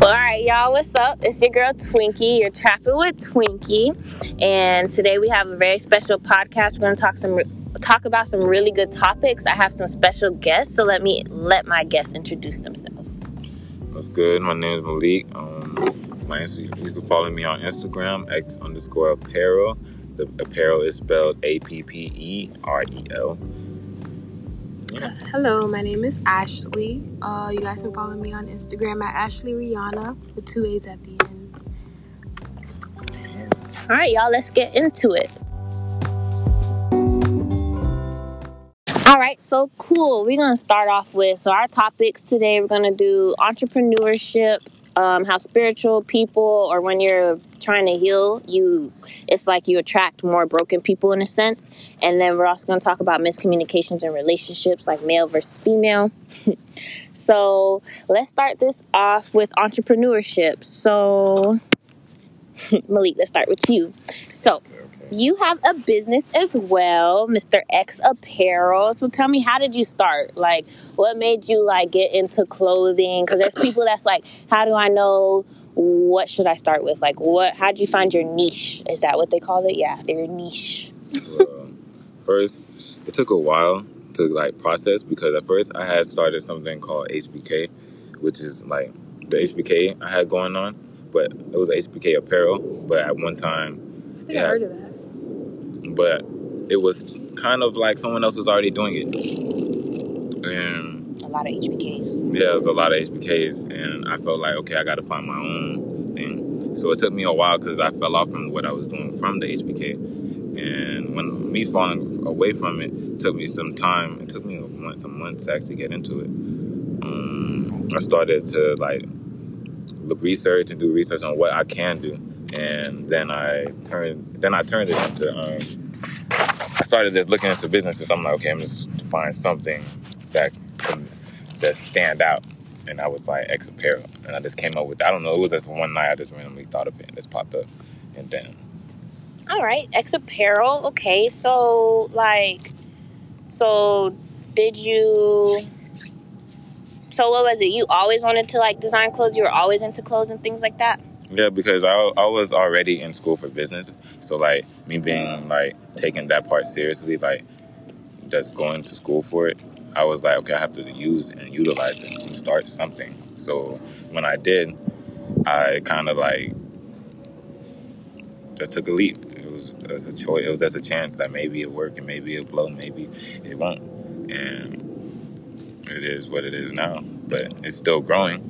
Well, all right, y'all, what's up? It's your girl Twinkie. You're trapping with Twinkie, and today we have a very special podcast. We're going to talk some talk about some really good topics. I have some special guests, so let me let my guests introduce themselves. What's good? My name is Malik. Um, my you can follow me on Instagram x underscore apparel. The apparel is spelled A P P E R E L. Hello, my name is Ashley. Uh, you guys can follow me on Instagram at Ashley Reanna with two A's at the end. All right, y'all, let's get into it. All right, so cool. We're going to start off with so our topics today. We're going to do entrepreneurship, um, how spiritual people, or when you're trying to heal, you it's like you attract more broken people in a sense. And then we're also going to talk about miscommunications in relationships, like male versus female. so let's start this off with entrepreneurship. So Malik, let's start with you. So you have a business as well, Mr. X Apparel. So tell me, how did you start? Like, what made you like get into clothing? Because there's people that's like, how do I know what should I start with? Like, what? How did you find your niche? Is that what they call it? Yeah, your niche. well, first, it took a while to like process because at first I had started something called HBK, which is like the HBK I had going on, but it was HBK apparel. But at one time, I think I heard of that but it was kind of like someone else was already doing it. And a lot of HBKs. Yeah, it was a lot of HBKs, and I felt like okay, I got to find my own thing. So it took me a while because I fell off from what I was doing from the HBK, and when me falling away from it, took me some time. It took me months, some months to actually get into it. Um, I started to like look research and do research on what I can do, and then I turned then I turned it into um, started just looking into businesses. I'm like, okay, I'm just to find something that can that stand out. And I was like X apparel, and I just came up with. I don't know. It was just one night I just randomly thought of it, and just popped up, and then. All right, X apparel. Okay, so like, so did you? So what was it? You always wanted to like design clothes. You were always into clothes and things like that. Yeah, because I, I was already in school for business. So, like, me being, like, taking that part seriously, like, just going to school for it, I was like, okay, I have to use and utilize it and start something. So, when I did, I kind of, like, just took a leap. It was just a choice. It was just a chance that maybe it work and maybe it'll blow, maybe it won't. And it is what it is now. But it's still growing.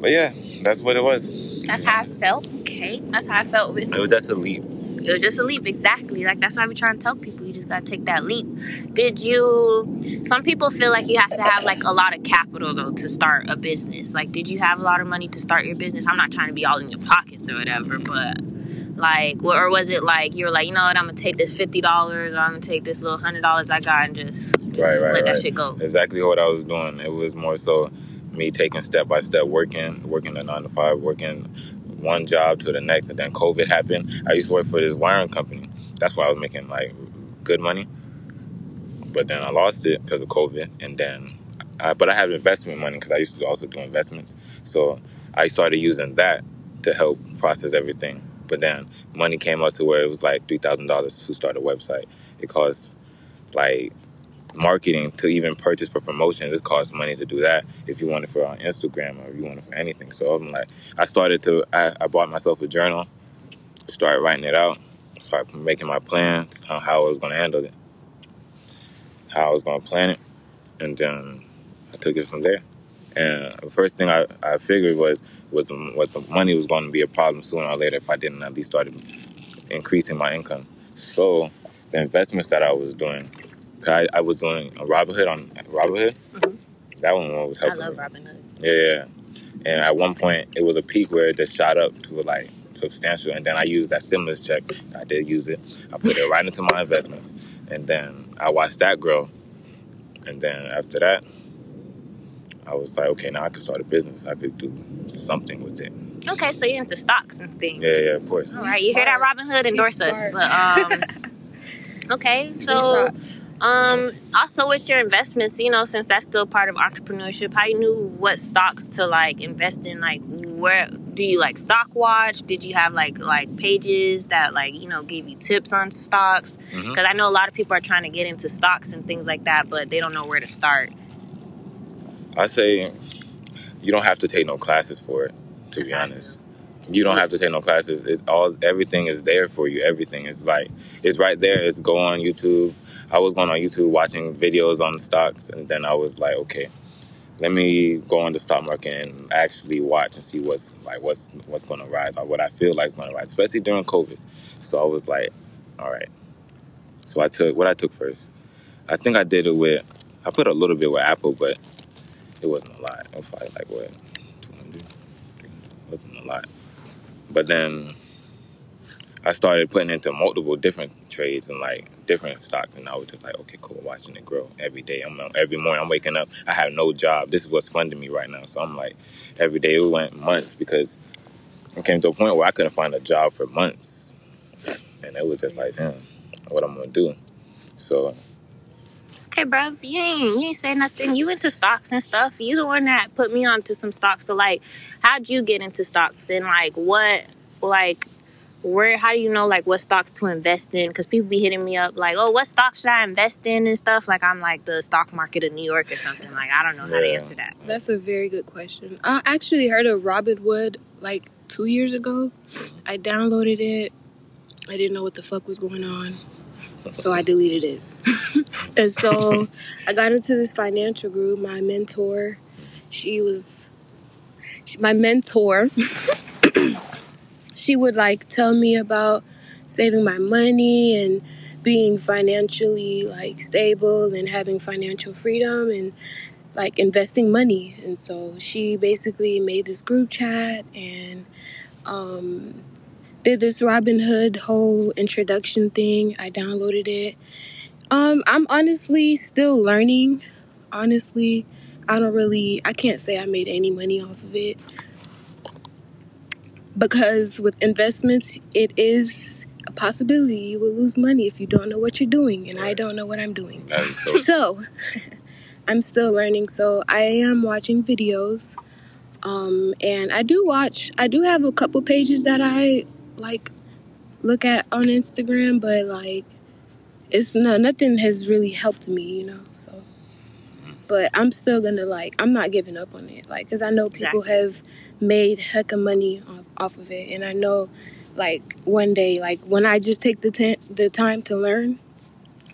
But yeah, that's what it was. That's how I felt. Okay, that's how I felt with. It was just a leap. It was just a leap, exactly. Like that's why we try to tell people. You just gotta take that leap. Did you? Some people feel like you have to have like a lot of capital though to start a business. Like, did you have a lot of money to start your business? I'm not trying to be all in your pockets or whatever, but like, or was it like you were like, you know what, I'm gonna take this fifty dollars, or I'm gonna take this little hundred dollars I got and just, just right, right, let right. that shit go. Exactly what I was doing. It was more so me taking step by step working, working a nine to five, working one job to the next, and then COVID happened. I used to work for this wiring company. That's why I was making like good money, but then I lost it because of COVID, and then. I, but I have investment money because I used to also do investments. So I started using that to help process everything. But then money came up to where it was like three thousand dollars to start a website. It cost like marketing to even purchase for promotions. It costs money to do that if you want it for on Instagram or if you want it for anything. So I'm like, I started to, I, I bought myself a journal, started writing it out, started making my plans on how I was going to handle it, how I was going to plan it, and then I took it from there. And the first thing I, I figured was was was the money was going to be a problem sooner or later if I didn't at least start increasing my income. So the investments that I was doing I, I was doing a Robinhood on Robinhood. Mm-hmm. That one was helping. I love Robinhood. Yeah, yeah. And at one point, it was a peak where it just shot up to like substantial. And then I used that stimulus check. I did use it. I put it right into my investments. And then I watched that grow. And then after that, I was like, okay, now I could start a business. I could do something with it. Okay, so you're into stocks and things. Yeah, yeah, of course. All right, you hear that? Robinhood endorse us. But um, okay, so Um, also with your investments, you know, since that's still part of entrepreneurship, how you knew what stocks to like invest in? Like, where do you like stock watch? Did you have like like pages that like you know give you tips on stocks? Because I know a lot of people are trying to get into stocks and things like that, but they don't know where to start. I say you don't have to take no classes for it. To be Exactly. honest, you don't have to take no classes. It's all everything is there for you. Everything is like it's right there. It's go on YouTube. I was going on YouTube watching videos on stocks, and then I was like, okay, let me go the stock market and actually watch and see what's like what's what's going to rise or what I feel like is going to rise, especially during COVID. So I was like, all right. So I took what I took first. I think I did it with I put a little bit with Apple, but it wasn't a lot. It was probably like what, 200, 300. It wasn't a lot. But then I started putting into multiple different trades and like different stocks, and I was just like, okay, cool, watching it grow every day. I'm every morning I'm waking up. I have no job. This is what's funding me right now. So I'm like, every day it went months because it came to a point where I couldn't find a job for months, and it was just like, damn, what I'm gonna do. So Okay, bro, you ain't you ain't say nothing. You into stocks and stuff. You the one that put me onto some stocks. So like, how'd you get into stocks and like what like where how do you know like what stocks to invest in? Because people be hitting me up like, oh, what stocks should I invest in and stuff. Like I'm like the stock market of New York or something. Like I don't know how to answer that. That's a very good question. I actually heard of robin Robinhood like two years ago. I downloaded it. I didn't know what the fuck was going on, so I deleted it. and so I got into this financial group. My mentor, she was she- my mentor. she would like tell me about saving my money and being financially like stable and having financial freedom and like investing money. And so she basically made this group chat and um, did this Robinhood whole introduction thing. I downloaded it. Um, i'm honestly still learning. Honestly i don't really i can't say i made any money off of it because with investments it is a possibility you will lose money if you don't know what you're doing and i don't know what i'm doing. So so i'm still learning. So i am watching videos um, and i do watch i do have a couple pages that i like look at on instagram but like it's no nothing has really helped me you know so but i'm still gonna like i'm not giving up on it like because i know people Exactly. have made heck of money off, off of it and i know like one day like when i just take the, t- the time to learn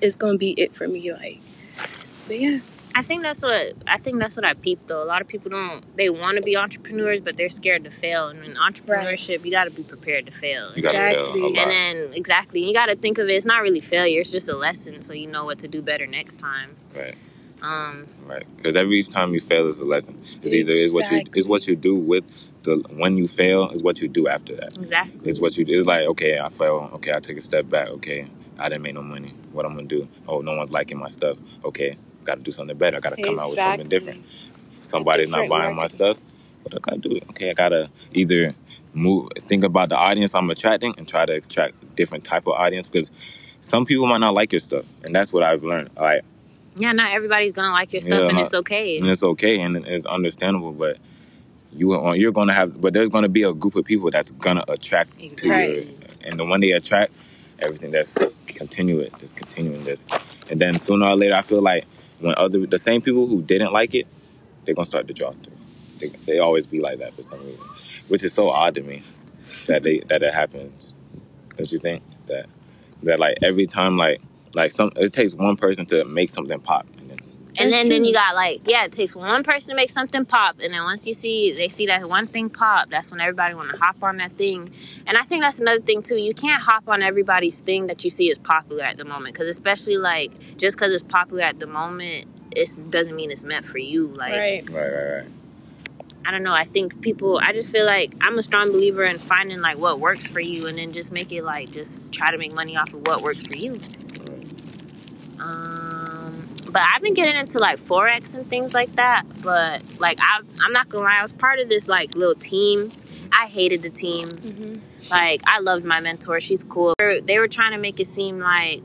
it's gonna be it for me like but yeah I think that's what I think that's what I peeped though. A lot of people don't they want to be entrepreneurs, but they're scared to fail. And in entrepreneurship, you got to be prepared to fail. you gotta fail Exactly. And then exactly, you got to think of it. It's not really failure. It's just a lesson, so you know what to do better next time. right. Um, Right, because every time you fail is a lesson. It's either is what you is what you do with the when you fail is what you do after that. exactly. It's what you do. It's like okay, I fell. Okay, I take a step back. Okay, I didn't make no money. What I'm gonna do? Oh, no one's liking my stuff. Okay, got to do something better. I got to come out with something different. Somebody's not Different buying my stuff. What I gotta do? Okay, I gotta either move, think about the audience I'm attracting, and try to attract different type of audience because some people might not like your stuff, and that's what I've learned. Like. Yeah, not everybody's gonna like your stuff, Yeah, and it's okay. and it's okay and it's understandable but you are you're gonna have but there's gonna be a group of people that's gonna attract to your Right. and the one they attract everything that's continue it just continuing this. And then sooner or later i feel like when other the same people who didn't like it they're gonna start to drop through. They, they always be like that for some reason which is so odd to me that they that it happens. Don't you think that that like every time like like some it takes one person to make something pop and then and then, then you got like, yeah, it takes one person to make something pop, and then once you see they see that one thing pop, that's when everybody want to hop on that thing. And I think that's another thing too. You can't hop on everybody's thing that you see is popular at the moment, because especially like just because it's popular at the moment, it doesn't mean it's meant for you. Like right right right right I don't know. I think people. I just feel like I'm a strong believer in finding like what works for you, and then just make it like just try to make money off of what works for you. Um, but I've been getting into like forex and things like that. But like I, I'm not gonna lie, I was part of this like little team. I hated the team. hmm Like I loved my mentor. She's cool. They were trying to make it seem like.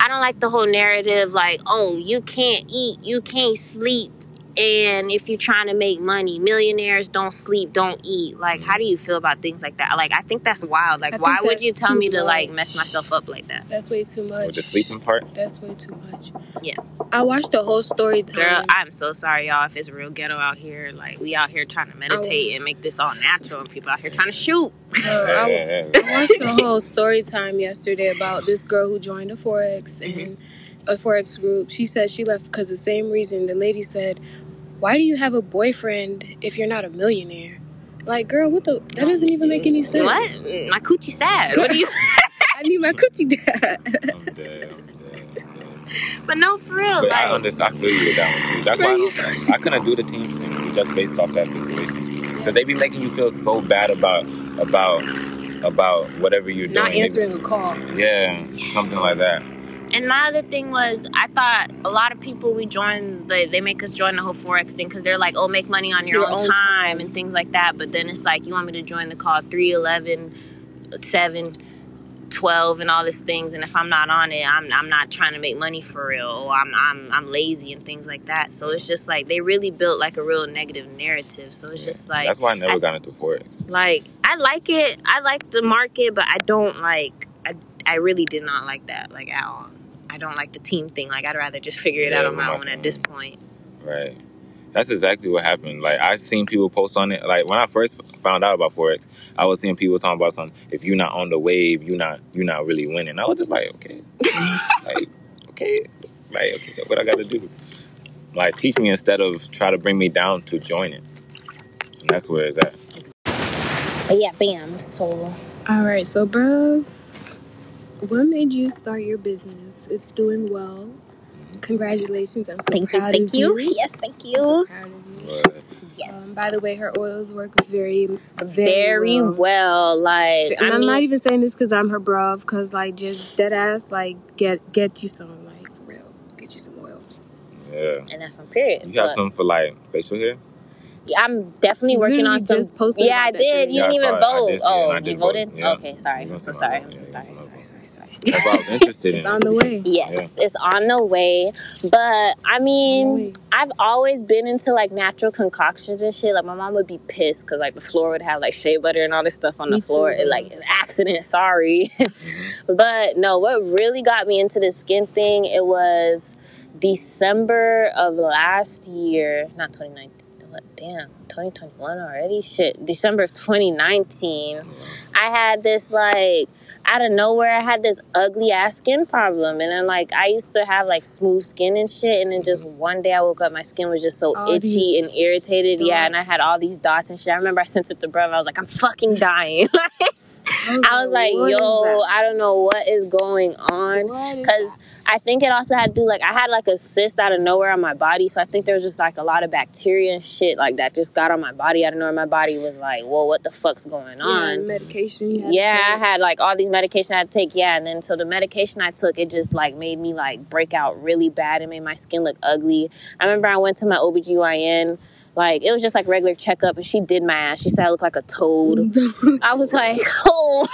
I don't like the whole narrative like, oh, you can't eat, you can't sleep, and if you're trying to make money, millionaires don't sleep, don't eat. Like, how do you feel about things like that? Like, I think that's wild. Like, I why would you tell too me to like mess myself up like that? That's way too much. With the sleeping part, That's way too much. Yeah. I watched the whole story time. Girl, I'm so sorry, y'all. If it's real ghetto out here, like we out here trying to meditate and make this all natural, and people out here trying to shoot. Girl, I, yeah, yeah. I watched the whole story time yesterday about this girl who joined a forex mm-hmm. and a forex group. She said she left because the same reason. The lady said, "Why do you have a boyfriend if you're not a millionaire?" Like, girl, what the? That doesn't even make any sense. What? My coochie sad. What do you? I need my coochie dad. I'm dead. I'm dead. I'm dead. but no, for real. But I understand. I feel you with that one too. That's why I, don't, I couldn't do the teams thing just based off that situation. Because they be making you feel so bad about about about whatever you're doing. not They- answering a call. Yeah, something like that. And my other thing was, I thought a lot of people we join, they, they make us join the whole forex thing because they're like, oh, make money on your, Your own, own time, time. and things like that. But then it's like you want me to join the call 3, 11, 7, 12 and all these things and if I'm not on it I'm I'm not trying to make money for real or I'm I'm I'm lazy and things like that so it's just like they really built like a real negative narrative so it's Yeah. just like That's why I never I- got into forex. like I like it I like the market but I don't like I I really did not like that like at all I don't like the team thing like I'd rather just figure it Yeah, out on my own at this point Right. That's exactly what happened. Like I seen people post on it. Like when I first found out about forex, I was seeing people talking about some. If you're not on the wave, you're not you're not really winning. I was just like, okay, like okay, like okay, what I got to do? Like teach me instead of try to bring me down to join it. And that's where it's at. but yeah bam so All right, so bruv, what made you start your business? It's doing well. Congratulations! I'm so thank you proud thank of you you. yes thank I'm so you proud of you. Yes Um, by the way, her oils work very, very, very well. well like And I I'm not even saying this because I'm her bruv, because like just dead ass, like get get you some, like for real, get you some oil. yeah, and that's on period you got but- some for like facial hair. Yeah, I'm definitely working on Literally some. just posted yeah, I did. today. You Yeah, didn't even saw vote. did see it, and oh, you did vote. voted? Yeah. Okay, sorry. I'm so sorry. I'm so sorry. you gonna see my Sorry, sorry, sorry. That's why I was interested It's in. on it. the way. Yes, Yeah. it's on the way. But I mean, I've always been into like natural concoctions and shit. Like my mom would be pissed because like the floor would have like shea butter and all this stuff on Me the floor. too. It, like an accident. Sorry. Mhm. But no, what really got me into the skin thing, it was December of last year, not 2019. What? Damn, 2021 already? Shit, December of 2019. I had this like out of nowhere. I had this ugly ass skin problem, and then like I used to have like smooth skin and shit, and then just one day I woke up, my skin was just so All itchy and irritated. Yeah, and I had all these dots and shit. I remember I sent it to brother. I was like, I'm fucking dying. I was like, yo. I don't know what is going on. Because I think it also had to do, like, I had like a cyst out of nowhere on my body. So I think there was just like a lot of bacteria and shit like that just got on my body out of nowhere. My body was like, whoa, what the fuck's going Yeah, on? medication. You had to Yeah, I had like all these medication I had to take. Yeah, and then so the medication I took, it just like made me like break out really bad. It made my skin look ugly. I remember I went to my OBGYN, like it was just like regular checkup, and she did my ass. She said I looked like a toad. I was like, oh,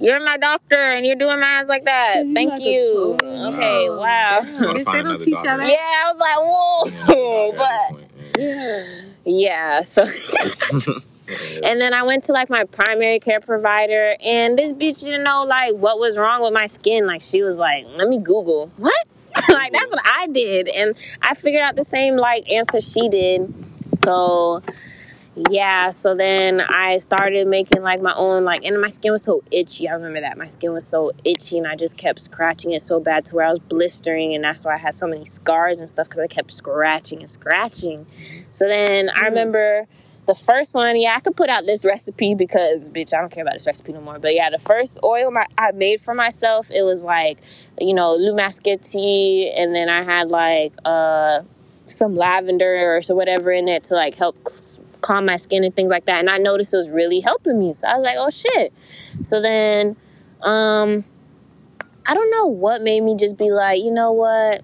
you're my doctor and you're doing my ass like that. You Thank like you. Okay, wow. damn. Wanna Bitch, they find don't teach y'all doctor. Yeah. I was like, whoa. at But yeah. Yeah. yeah, so and then I went to like my primary care provider and this bitch didn't know like what was wrong with my skin. Like she was like, let me Google. What? like that's what I did. And I figured out the same like answer she did. So yeah, so then I started making like my own like and my skin was so itchy. I remember that. My skin was so itchy and I just kept scratching it so bad to where I was blistering and that's why I had so many scars and stuff cuz I kept scratching and scratching. So then I Mm. remember the first one, yeah, I could put out this recipe because bitch, I don't care about this recipe no more. But yeah, the first oil my, I made for myself, it was like, you know, lwil maskriti and then I had like uh some lavender or so whatever in it to like help calm my skin and things like that. And I noticed it was really helping me. So I was like, oh shit. So then, um, I don't know what made me just be like, you know what?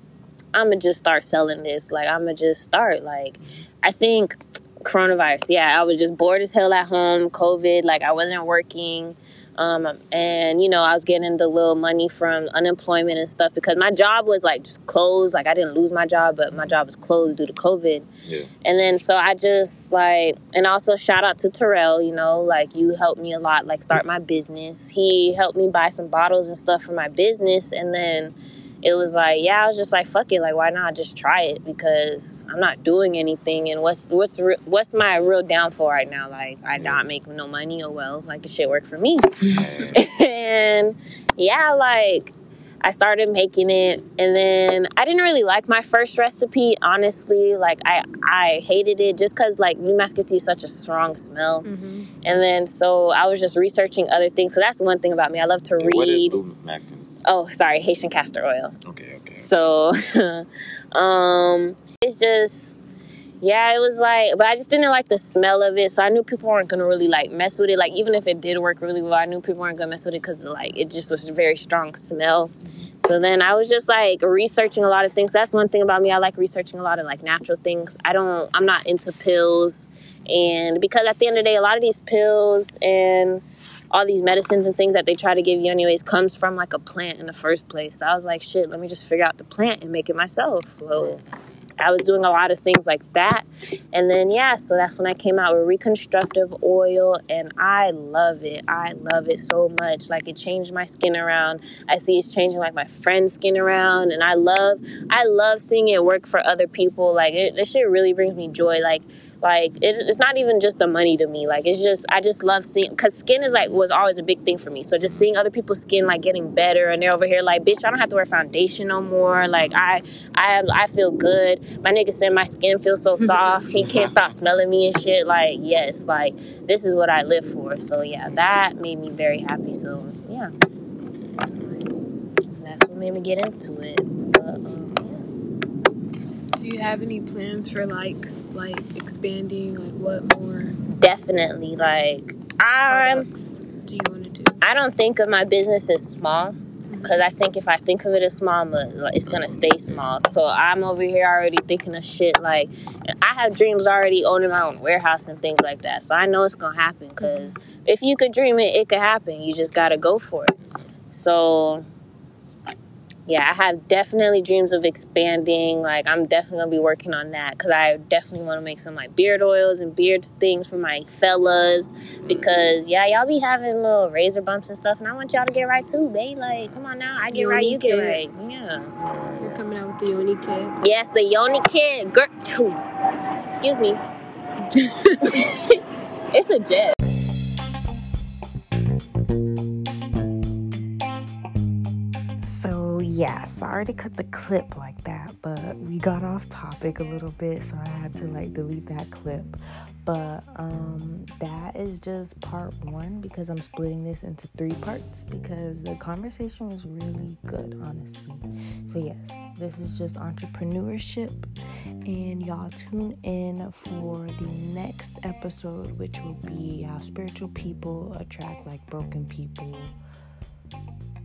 I'm gonna just start selling this. Like, I'm gonna just start. Like, I think coronavirus. Yeah, I was just bored as hell at home. COVID, like I wasn't working. Um, and you know, I was getting the little money from unemployment and stuff because my job was like just closed. Like I didn't lose my job, but my job was closed due to COVID. Yeah. And then so I just like, and also shout out to Terrell. You know, like you helped me a lot, like start my business. He helped me buy some bottles and stuff for my business, and then it was like, yeah, I was just like, fuck it, like why not just try it because I'm not doing anything, and what's what's re- what's my real downfall right now? Like I not making no money, or well, like the shit worked for me, and yeah, like I started making it, and then I didn't really like my first recipe, honestly. Like I I hated it just because like lwil maskriti is such a strong smell, Mm-hmm. and then so I was just researching other things. So that's one thing about me. I love to read. What is? Oh, sorry, Haitian castor oil. Okay, okay. So, um, it's just, yeah, it was like, but I just didn't like the smell of it. So I knew people weren't gonna really like mess with it. Like even if it did work really well, I knew people weren't gonna mess with it because like it just was a very strong smell. So then I was just like researching a lot of things. That's one thing about me. I like researching a lot of like natural things. I don't. I'm not into pills, and because at the end of the day, a lot of these pills and all these medicines and things that they try to give you anyways comes from like a plant in the first place. So I was like, shit, let me just figure out the plant and make it myself. So I was doing a lot of things like that. And then yeah, so that's when I came out with reconstructive oil and I love it. I love it so much. Like it changed my skin around. I see it's changing like my friend's skin around and I love I love seeing it work for other people. Like it, this shit really brings me joy. Like like it's, it's not even just the money to me. Like it's just i just love seeing because skin is like was always a big thing for me. So just seeing other people's skin like getting better and they're over here like bitch i don't have to wear foundation no more. Like i i i feel good. My nigga said my skin feels so soft. He can't stop smelling me and shit. Like yes like this is what i live for. So yeah that made me very happy. So yeah. That's what made me get into it. But um, yeah. Do you have any plans for like like expanding? Like what more definitely like i'm do you want to do? I don't think of my business as small mm-hmm. because I think if I think of it as small, but it's gonna stay mm-hmm. small. So I'm over here already thinking of shit like I have dreams already owning my own warehouse and things like that. So I know it's gonna happen because mm-hmm. if you could dream it, it could happen. You just gotta go for it. So yeah, I have definitely dreams of expanding. Like I'm definitely gonna be working on that because I definitely want to make some like beard oils and beard things for my fellas. Because yeah, y'all be having little razor bumps and stuff, and I want y'all to get right too, babe. Like, come on now, I get right, Yoni you get right. Yeah. You're coming out with the Yoni kit. Yes, the Yoni kid. Girl, excuse me. it's a jet. Yeah, sorry to cut the clip like that, but we got off topic a little bit, so I had to like delete that clip. But um that is just part 1 because I'm splitting this into 3 parts because the conversation was really good, honestly. So, yes, this is just entrepreneurship and y'all tune in for the next episode which will be how spiritual people attract like broken people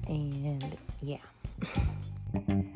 and yeah. Mm-hmm.